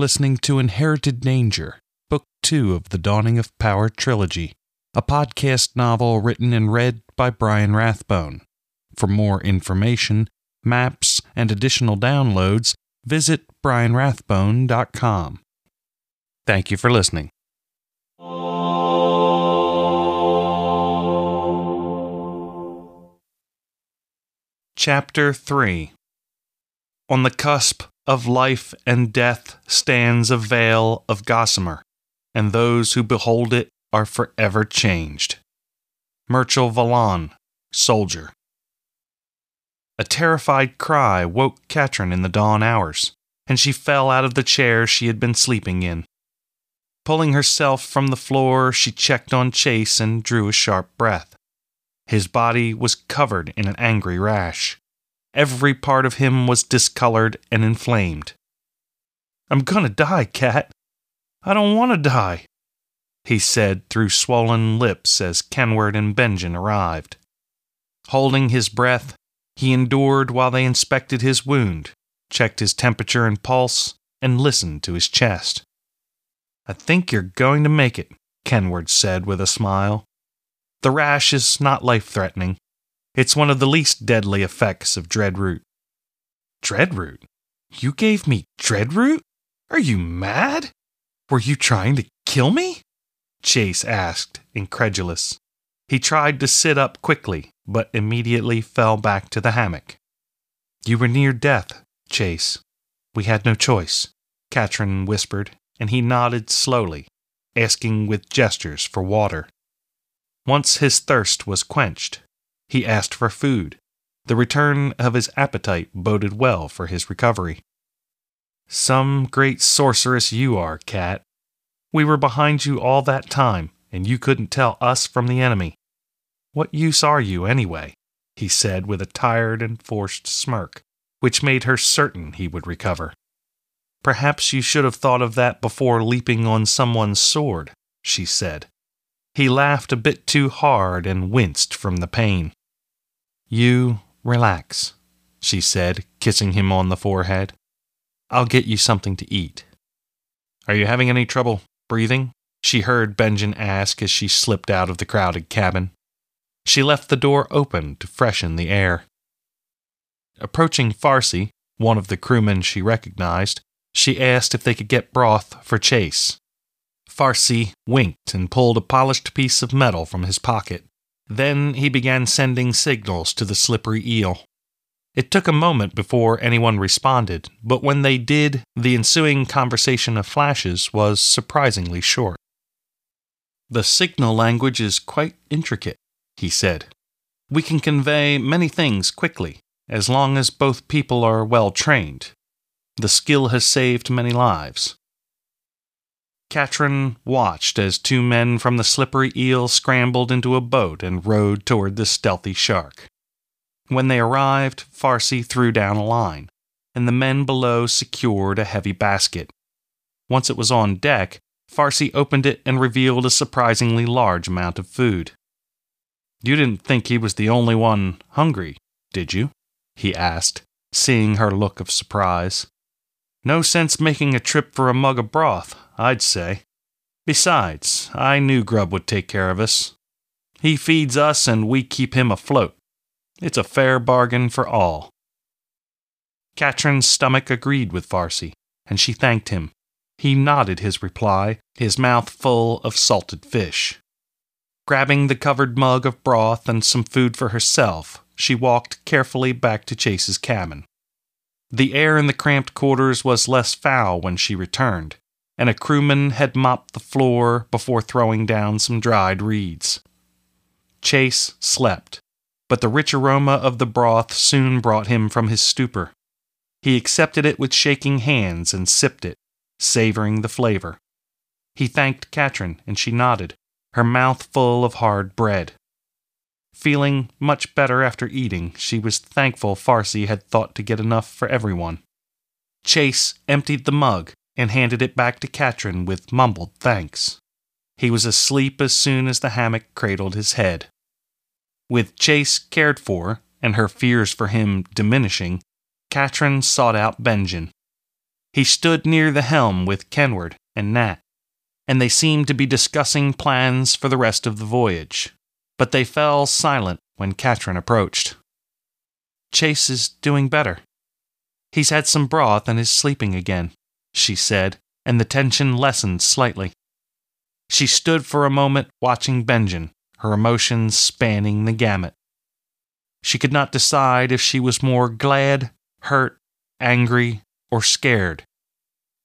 listening to Inherited Danger, Book 2 of the Dawning of Power trilogy, a podcast novel written and read by Brian Rathbone. For more information, maps, and additional downloads, visit brianrathbone.com. Thank you for listening. Chapter 3 On the cusp of life and death stands a veil of gossamer, and those who behold it are forever changed. Myrtil Vallon, Soldier. A terrified cry woke Katrin in the dawn hours, and she fell out of the chair she had been sleeping in. Pulling herself from the floor, she checked on Chase and drew a sharp breath. His body was covered in an angry rash. Every part of him was discolored and inflamed. I'm gonna die, Cat. I don't want to die, he said through swollen lips as Kenward and Benjen arrived. Holding his breath, he endured while they inspected his wound, checked his temperature and pulse, and listened to his chest. I think you're going to make it, Kenward said with a smile. The rash is not life threatening. It's one of the least deadly effects of Dreadroot. Dreadroot? You gave me Dreadroot? Are you mad? Were you trying to kill me? Chase asked, incredulous. He tried to sit up quickly, but immediately fell back to the hammock. You were near death, Chase. We had no choice, Katrin whispered, and he nodded slowly, asking with gestures for water. Once his thirst was quenched, he asked for food. The return of his appetite boded well for his recovery. Some great sorceress you are, cat. We were behind you all that time, and you couldn't tell us from the enemy. What use are you, anyway? he said with a tired and forced smirk, which made her certain he would recover. Perhaps you should have thought of that before leaping on someone's sword, she said. He laughed a bit too hard and winced from the pain. You relax, she said, kissing him on the forehead. I'll get you something to eat. Are you having any trouble breathing? She heard Benjen ask as she slipped out of the crowded cabin. She left the door open to freshen the air. Approaching Farsi, one of the crewmen she recognized, she asked if they could get broth for Chase. Farsi winked and pulled a polished piece of metal from his pocket. Then he began sending signals to the slippery eel. It took a moment before anyone responded, but when they did, the ensuing conversation of flashes was surprisingly short. The signal language is quite intricate, he said. We can convey many things quickly, as long as both people are well trained. The skill has saved many lives. Katrin watched as two men from the slippery eel scrambled into a boat and rowed toward the stealthy shark. When they arrived, Farsi threw down a line, and the men below secured a heavy basket. Once it was on deck, Farsi opened it and revealed a surprisingly large amount of food. You didn't think he was the only one hungry, did you? he asked, seeing her look of surprise. No sense making a trip for a mug of broth, I'd say. Besides, I knew Grub would take care of us. He feeds us and we keep him afloat. It's a fair bargain for all. Katrin's stomach agreed with Farsi, and she thanked him. He nodded his reply, his mouth full of salted fish. Grabbing the covered mug of broth and some food for herself, she walked carefully back to Chase's cabin. The air in the cramped quarters was less foul when she returned, and a crewman had mopped the floor before throwing down some dried reeds. Chase slept, but the rich aroma of the broth soon brought him from his stupor. He accepted it with shaking hands and sipped it, savoring the flavor. He thanked Katrin, and she nodded, her mouth full of hard bread. Feeling much better after eating, she was thankful Farsi had thought to get enough for everyone. Chase emptied the mug and handed it back to Katrin with mumbled thanks. He was asleep as soon as the hammock cradled his head. With Chase cared for, and her fears for him diminishing, Katrin sought out Benjen. He stood near the helm with Kenward and Nat, and they seemed to be discussing plans for the rest of the voyage. But they fell silent when Katrin approached. Chase is doing better. He's had some broth and is sleeping again, she said, and the tension lessened slightly. She stood for a moment watching Benjen, her emotions spanning the gamut. She could not decide if she was more glad, hurt, angry, or scared.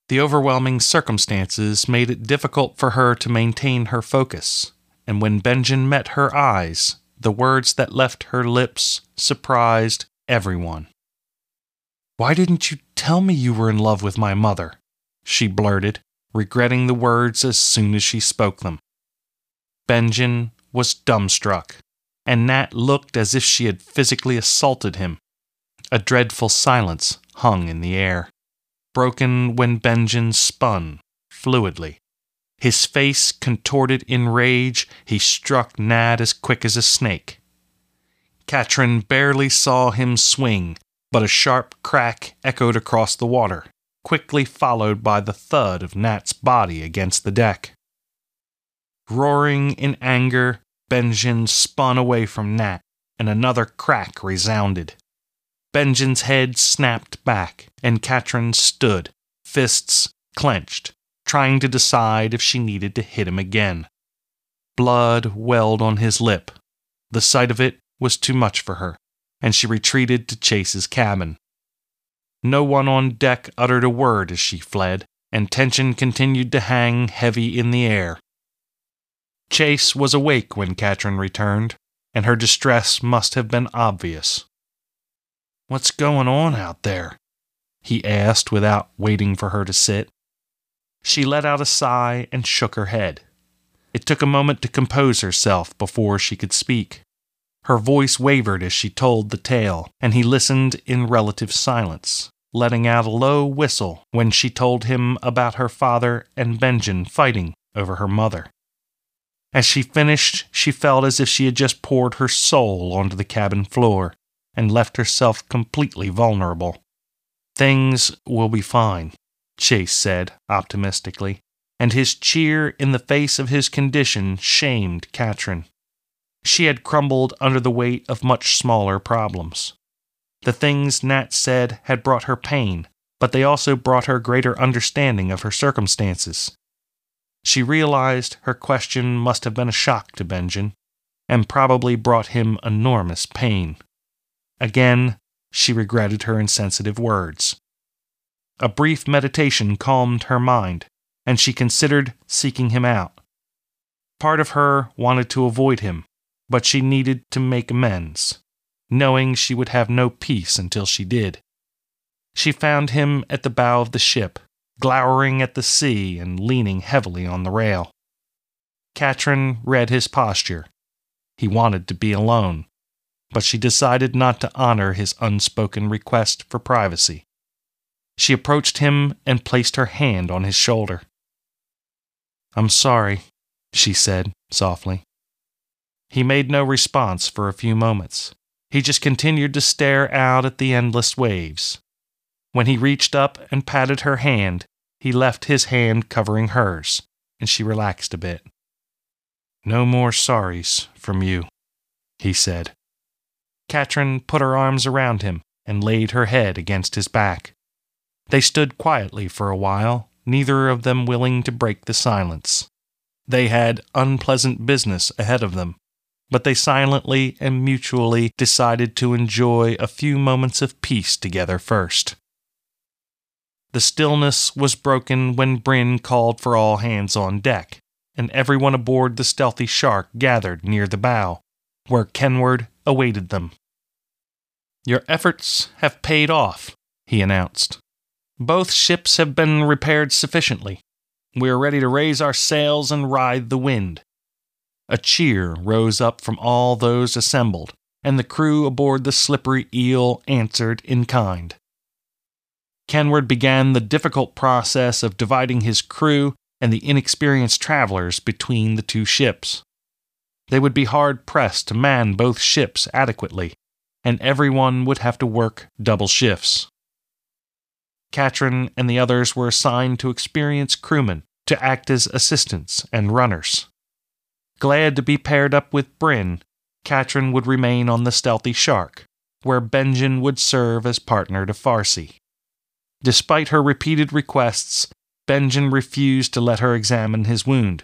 The overwhelming circumstances made it difficult for her to maintain her focus, and when Benjen met her eyes, the words that left her lips surprised everyone. Why didn't you tell me you were in love with my mother? she blurted, regretting the words as soon as she spoke them. Benjen was dumbstruck, and Nat looked as if she had physically assaulted him. A dreadful silence hung in the air, broken when Benjen spun fluidly. His face contorted in rage, he struck Nat as quick as a snake. Katrin barely saw him swing, but a sharp crack echoed across the water quickly followed by the thud of Nat's body against the deck. Roaring in anger, Benjen spun away from Nat, and another crack resounded. Benjen's head snapped back, and Katrin stood, fists clenched, trying to decide if she needed to hit him again. Blood welled on his lip. The sight of it was too much for her, and she retreated to Chase's cabin. No one on deck uttered a word as she fled, and tension continued to hang heavy in the air. Chase was awake when Katrin returned, and her distress must have been obvious. What's going on out there? he asked without waiting for her to sit. She let out a sigh and shook her head. It took a moment to compose herself before she could speak. Her voice wavered as she told the tale, and he listened in relative silence letting out a low whistle when she told him about her father and Benjen fighting over her mother. As she finished, she felt as if she had just poured her soul onto the cabin floor and left herself completely vulnerable. Things will be fine, Chase said optimistically, and his cheer in the face of his condition shamed Katrin. She had crumbled under the weight of much smaller problems. The things Nat said had brought her pain, but they also brought her greater understanding of her circumstances. She realized her question must have been a shock to Benjen, and probably brought him enormous pain. Again, she regretted her insensitive words. A brief meditation calmed her mind, and she considered seeking him out. Part of her wanted to avoid him, but she needed to make amends knowing she would have no peace until she did. She found him at the bow of the ship, glowering at the sea and leaning heavily on the rail. Katrin read his posture. He wanted to be alone, but she decided not to honor his unspoken request for privacy. She approached him and placed her hand on his shoulder. I'm sorry, she said softly. He made no response for a few moments. He just continued to stare out at the endless waves. When he reached up and patted her hand, he left his hand covering hers, and she relaxed a bit. No more sorries from you, he said. Katrin put her arms around him and laid her head against his back. They stood quietly for a while, neither of them willing to break the silence. They had unpleasant business ahead of them, but they silently and mutually decided to enjoy a few moments of peace together first. The stillness was broken when Bryn called for all hands on deck, and everyone aboard the stealthy shark gathered near the bow, where Kenward awaited them. Your efforts have paid off, he announced. Both ships have been repaired sufficiently. We are ready to raise our sails and ride the wind. A cheer rose up from all those assembled, and the crew aboard the slippery eel answered in kind. Kenward began the difficult process of dividing his crew and the inexperienced travelers between the two ships. They would be hard pressed to man both ships adequately, and everyone would have to work double shifts. Katrin and the others were assigned to experienced crewmen to act as assistants and runners. Glad to be paired up with Bryn, Katrin would remain on the stealthy shark, where Benjen would serve as partner to Farsi. Despite her repeated requests, Benjen refused to let her examine his wound.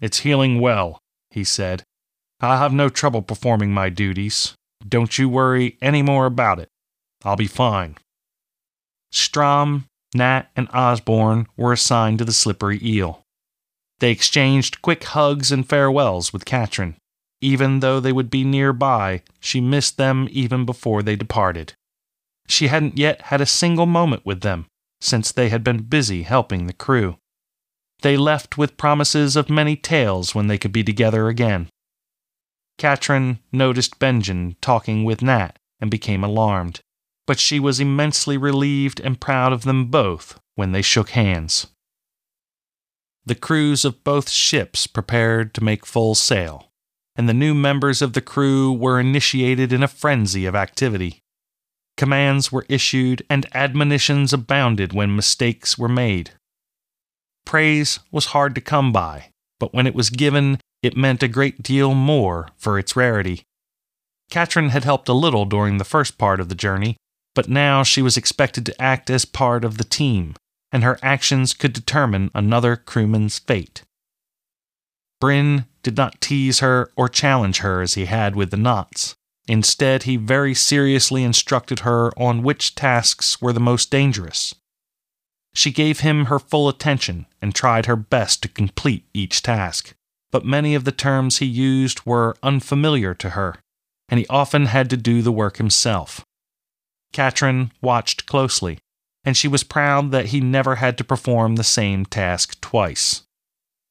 It's healing well, he said. I'll have no trouble performing my duties. Don't you worry any more about it. I'll be fine. Strom, Nat, and Osborne were assigned to the slippery eel. They exchanged quick hugs and farewells with Katrin. Even though they would be nearby, she missed them even before they departed. She hadn't yet had a single moment with them, since they had been busy helping the crew. They left with promises of many tales when they could be together again. Katrin noticed Benjen talking with Nat and became alarmed, but she was immensely relieved and proud of them both when they shook hands. The crews of both ships prepared to make full sail, and the new members of the crew were initiated in a frenzy of activity. Commands were issued and admonitions abounded when mistakes were made. Praise was hard to come by, but when it was given, it meant a great deal more for its rarity. Katrin had helped a little during the first part of the journey, but now she was expected to act as part of the team, and her actions could determine another crewman's fate. Bryn did not tease her or challenge her as he had with the knots. Instead, he very seriously instructed her on which tasks were the most dangerous. She gave him her full attention and tried her best to complete each task, but many of the terms he used were unfamiliar to her, and he often had to do the work himself. Katrin watched closely, and she was proud that he never had to perform the same task twice.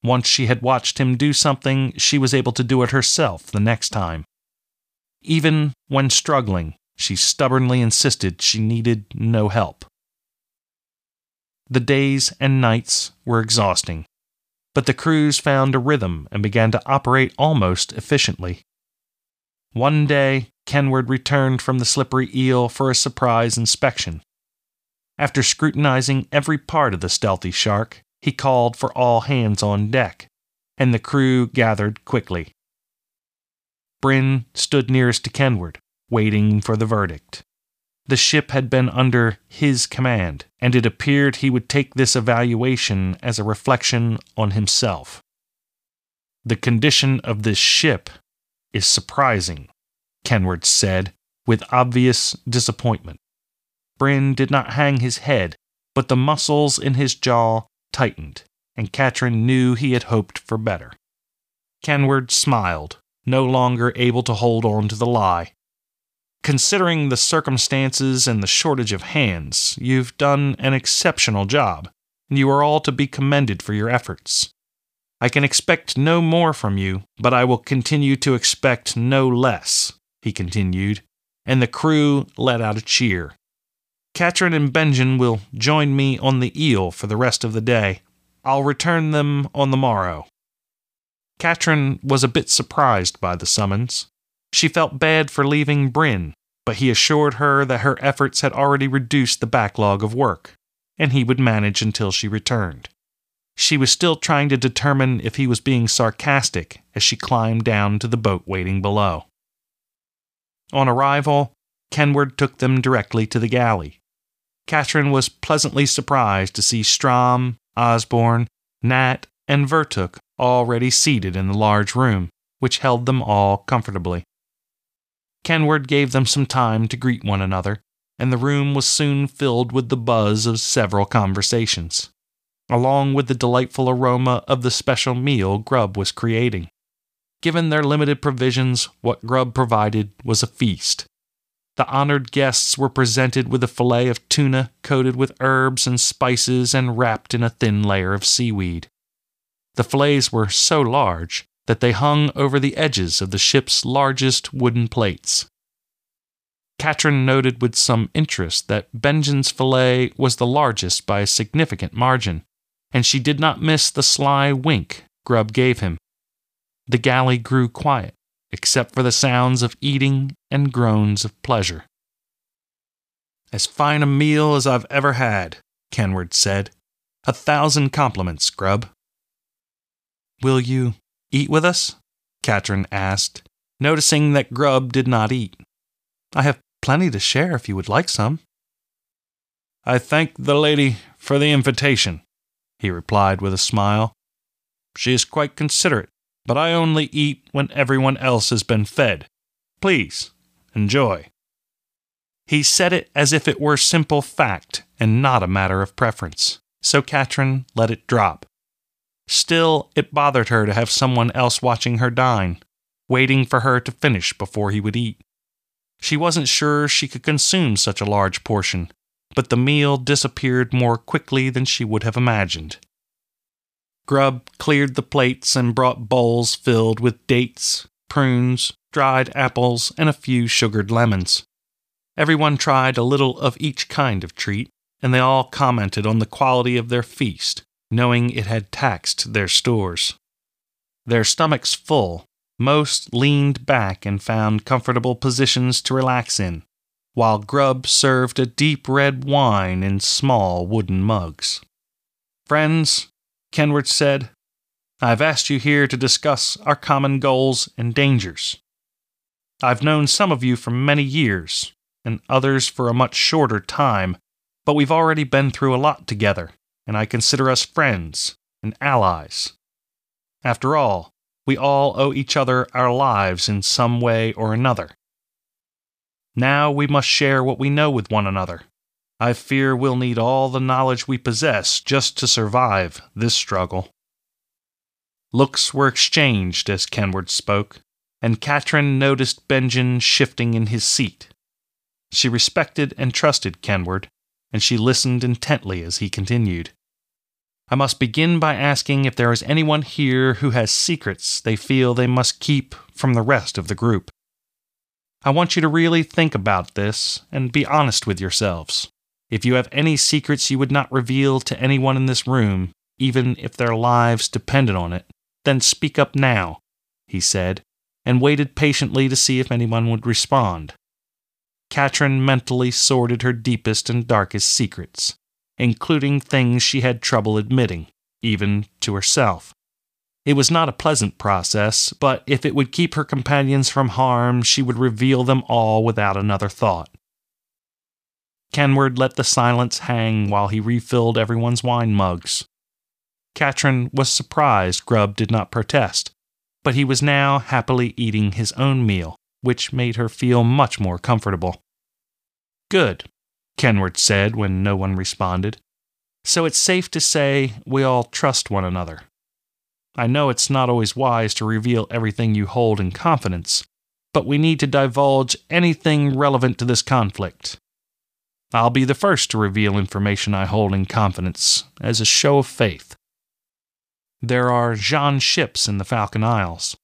Once she had watched him do something, she was able to do it herself the next time. Even when struggling, she stubbornly insisted she needed no help. The days and nights were exhausting, but the crews found a rhythm and began to operate almost efficiently. One day, Kenward returned from the slippery eel for a surprise inspection. After scrutinizing every part of the stealthy shark, he called for all hands on deck, and the crew gathered quickly. Bryn stood nearest to Kenward, waiting for the verdict. The ship had been under his command, and it appeared he would take this evaluation as a reflection on himself. The condition of this ship is surprising, Kenward said, with obvious disappointment. Bryn did not hang his head, but the muscles in his jaw tightened, and Katrin knew he had hoped for better. Kenward smiled, no longer able to hold on to the lie. Considering the circumstances and the shortage of hands, you've done an exceptional job, and you are all to be commended for your efforts. I can expect no more from you, but I will continue to expect no less, he continued, and the crew let out a cheer. Katrin and Benjen will join me on the eel for the rest of the day. I'll return them on the morrow. Katrin was a bit surprised by the summons. She felt bad for leaving Bryn, but he assured her that her efforts had already reduced the backlog of work, and he would manage until she returned. She was still trying to determine if he was being sarcastic as she climbed down to the boat waiting below. On arrival, Kenward took them directly to the galley. Katrin was pleasantly surprised to see Strom, Osborne, Nat, and Vertuk already seated in the large room, which held them all comfortably. Kenward gave them some time to greet one another, and the room was soon filled with the buzz of several conversations, along with the delightful aroma of the special meal Grubb was creating. Given their limited provisions, what Grub provided was a feast. The honored guests were presented with a fillet of tuna coated with herbs and spices and wrapped in a thin layer of seaweed. The fillets were so large that they hung over the edges of the ship's largest wooden plates. Katrin noted with some interest that Benjen's fillet was the largest by a significant margin, and she did not miss the sly wink Grubb gave him. The galley grew quiet, except for the sounds of eating and groans of pleasure. As fine a meal as I've ever had, Kenward said. A thousand compliments, Grubb. Will you eat with us? Katrin asked, noticing that Grub did not eat. I have plenty to share if you would like some. I thank the lady for the invitation, he replied with a smile. She is quite considerate, but I only eat when everyone else has been fed. Please, enjoy. He said it as if it were simple fact and not a matter of preference, so Katrin let it drop. Still, it bothered her to have someone else watching her dine, waiting for her to finish before he would eat. She wasn't sure she could consume such a large portion, but the meal disappeared more quickly than she would have imagined. Grubb cleared the plates and brought bowls filled with dates, prunes, dried apples, and a few sugared lemons. Everyone tried a little of each kind of treat, and they all commented on the quality of their feast, knowing it had taxed their stores. Their stomachs full, most leaned back and found comfortable positions to relax in, while Grubb served a deep red wine in small wooden mugs. Friends, Kenward said, I've asked you here to discuss our common goals and dangers. I've known some of you for many years, and others for a much shorter time, but we've already been through a lot together, and I consider us friends and allies. After all, we all owe each other our lives in some way or another. Now we must share what we know with one another. I fear we'll need all the knowledge we possess just to survive this struggle. Looks were exchanged as Kenward spoke, and Katrin noticed Benjen shifting in his seat. She respected and trusted Kenward, and she listened intently as he continued. I must begin by asking if there is anyone here who has secrets they feel they must keep from the rest of the group. I want you to really think about this and be honest with yourselves. If you have any secrets you would not reveal to anyone in this room, even if their lives depended on it, then speak up now, he said, and waited patiently to see if anyone would respond. Katrin mentally sorted her deepest and darkest secrets, including things she had trouble admitting, even to herself. It was not a pleasant process, but if it would keep her companions from harm, she would reveal them all without another thought. Kenward let the silence hang while he refilled everyone's wine mugs. Katrin was surprised Grubb did not protest, but he was now happily eating his own meal, which made her feel much more comfortable. Good, Kenward said when no one responded. So it's safe to say we all trust one another. I know it's not always wise to reveal everything you hold in confidence, but we need to divulge anything relevant to this conflict. I'll be the first to reveal information I hold in confidence as a show of faith. There are Zjhon ships in the Falcon Isles,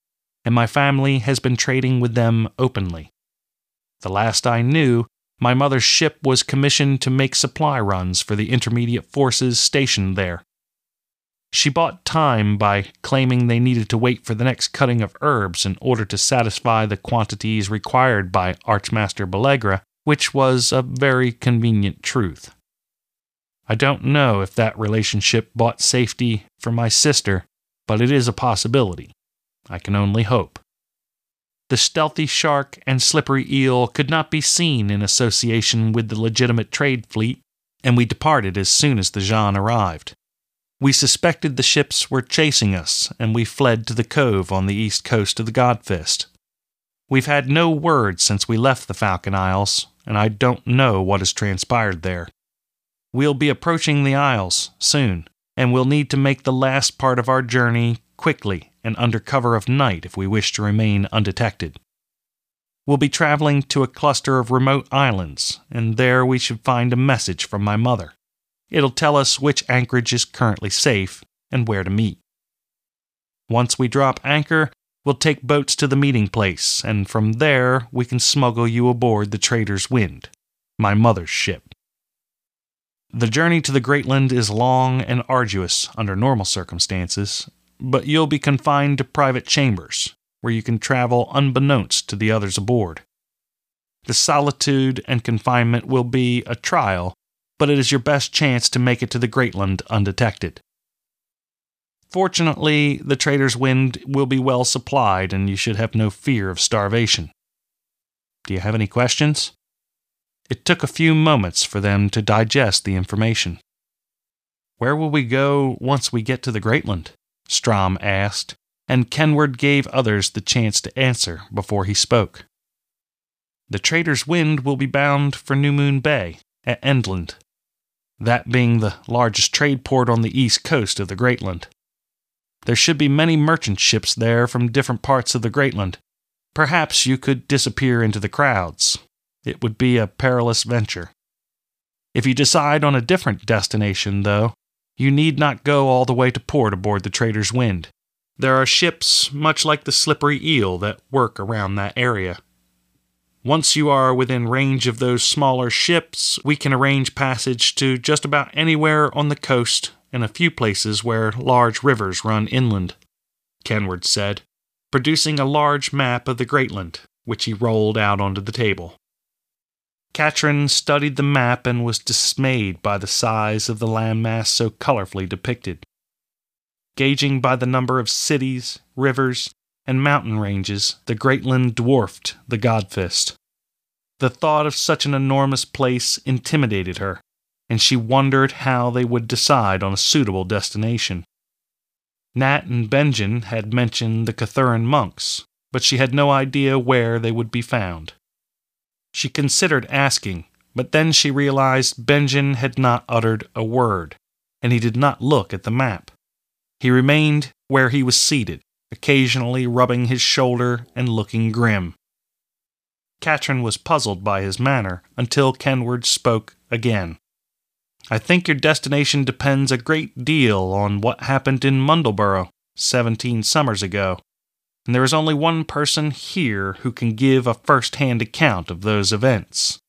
and my family has been trading with them openly. The last I knew, my mother's ship was commissioned to make supply runs for the intermediate forces stationed there. She bought time by claiming they needed to wait for the next cutting of herbs in order to satisfy the quantities required by Archmaster Belegra, which was a very convenient truth. I don't know if that relationship bought safety for my sister, but it is a possibility. I can only hope. The stealthy shark and slippery eel could not be seen in association with the legitimate trade fleet, and we departed as soon as the Zjhon arrived. We suspected the ships were chasing us, and we fled to the cove on the east coast of the Godfist. We've had no word since we left the Falcon Isles, and I don't know what has transpired there. We'll be approaching the Isles soon, and we'll need to make the last part of our journey quickly and under cover of night if we wish to remain undetected. We'll be traveling to a cluster of remote islands, and there we should find a message from my mother. It'll tell us which anchorage is currently safe and where to meet. Once we drop anchor, we'll take boats to the meeting place, and from there we can smuggle you aboard the Trader's Wind, my mother's ship. The journey to the Greatland is long and arduous under normal circumstances, but you'll be confined to private chambers, where you can travel unbeknownst to the others aboard. The solitude and confinement will be a trial, but it is your best chance to make it to the Greatland undetected. Fortunately, the trader's wind will be well supplied and you should have no fear of starvation. Do you have any questions? It took a few moments for them to digest the information. Where will we go once we get to the Greatland? Strom asked, and Kenward gave others the chance to answer before he spoke. The trader's wind will be bound for New Moon Bay at Endland, that being the largest trade port on the east coast of the Greatland. There should be many merchant ships there from different parts of the Greatland. Perhaps you could disappear into the crowds. It would be a perilous venture. If you decide on a different destination, though, you need not go all the way to port aboard the Trader's Wind. There are ships much like the Slippery Eel that work around that area. Once you are within range of those smaller ships, we can arrange passage to just about anywhere on the coast and a few places where large rivers run inland, Kenward said, producing a large map of the Greatland, which he rolled out onto the table. Katrin studied the map and was dismayed by the size of the landmass so colorfully depicted. Gauging by the number of cities, rivers, and mountain ranges, the Greatland dwarfed the Godfist. The thought of such an enormous place intimidated her, and she wondered how they would decide on a suitable destination. Nat and Benjen had mentioned the Cathuran monks, but she had no idea where they would be found. She considered asking, but then she realized Benjen had not uttered a word, and he did not look at the map. He remained where he was seated, occasionally rubbing his shoulder and looking grim. Katrin was puzzled by his manner until Kenward spoke again. I think your destination depends a great deal on what happened in Mundleborough seventeen summers ago, and there is only one person here who can give a first hand account of those events.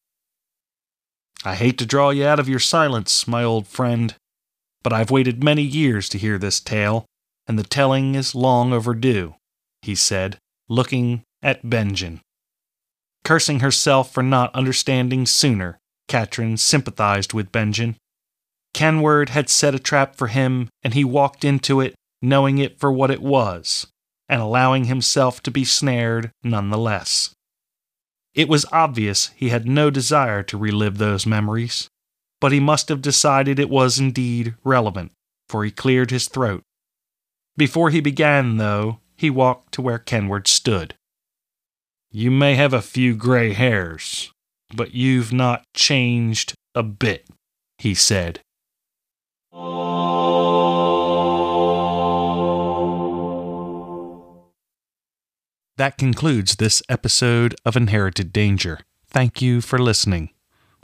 I hate to draw you out of your silence, my old friend, but I've waited many years to hear this tale, and the telling is long overdue, he said, looking at Benjen. Cursing herself for not understanding sooner, Katrin sympathized with Benjen. Kenward had set a trap for him, and he walked into it knowing it for what it was, and allowing himself to be snared nonetheless. It was obvious he had no desire to relive those memories, but he must have decided it was indeed relevant, for he cleared his throat. Before he began, though, he walked to where Kenward stood. You may have a few gray hairs, but you've not changed a bit, he said. That concludes this episode of Inherited Danger. Thank you for listening.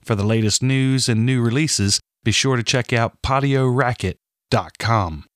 For the latest news and new releases, be sure to check out patioracket.com.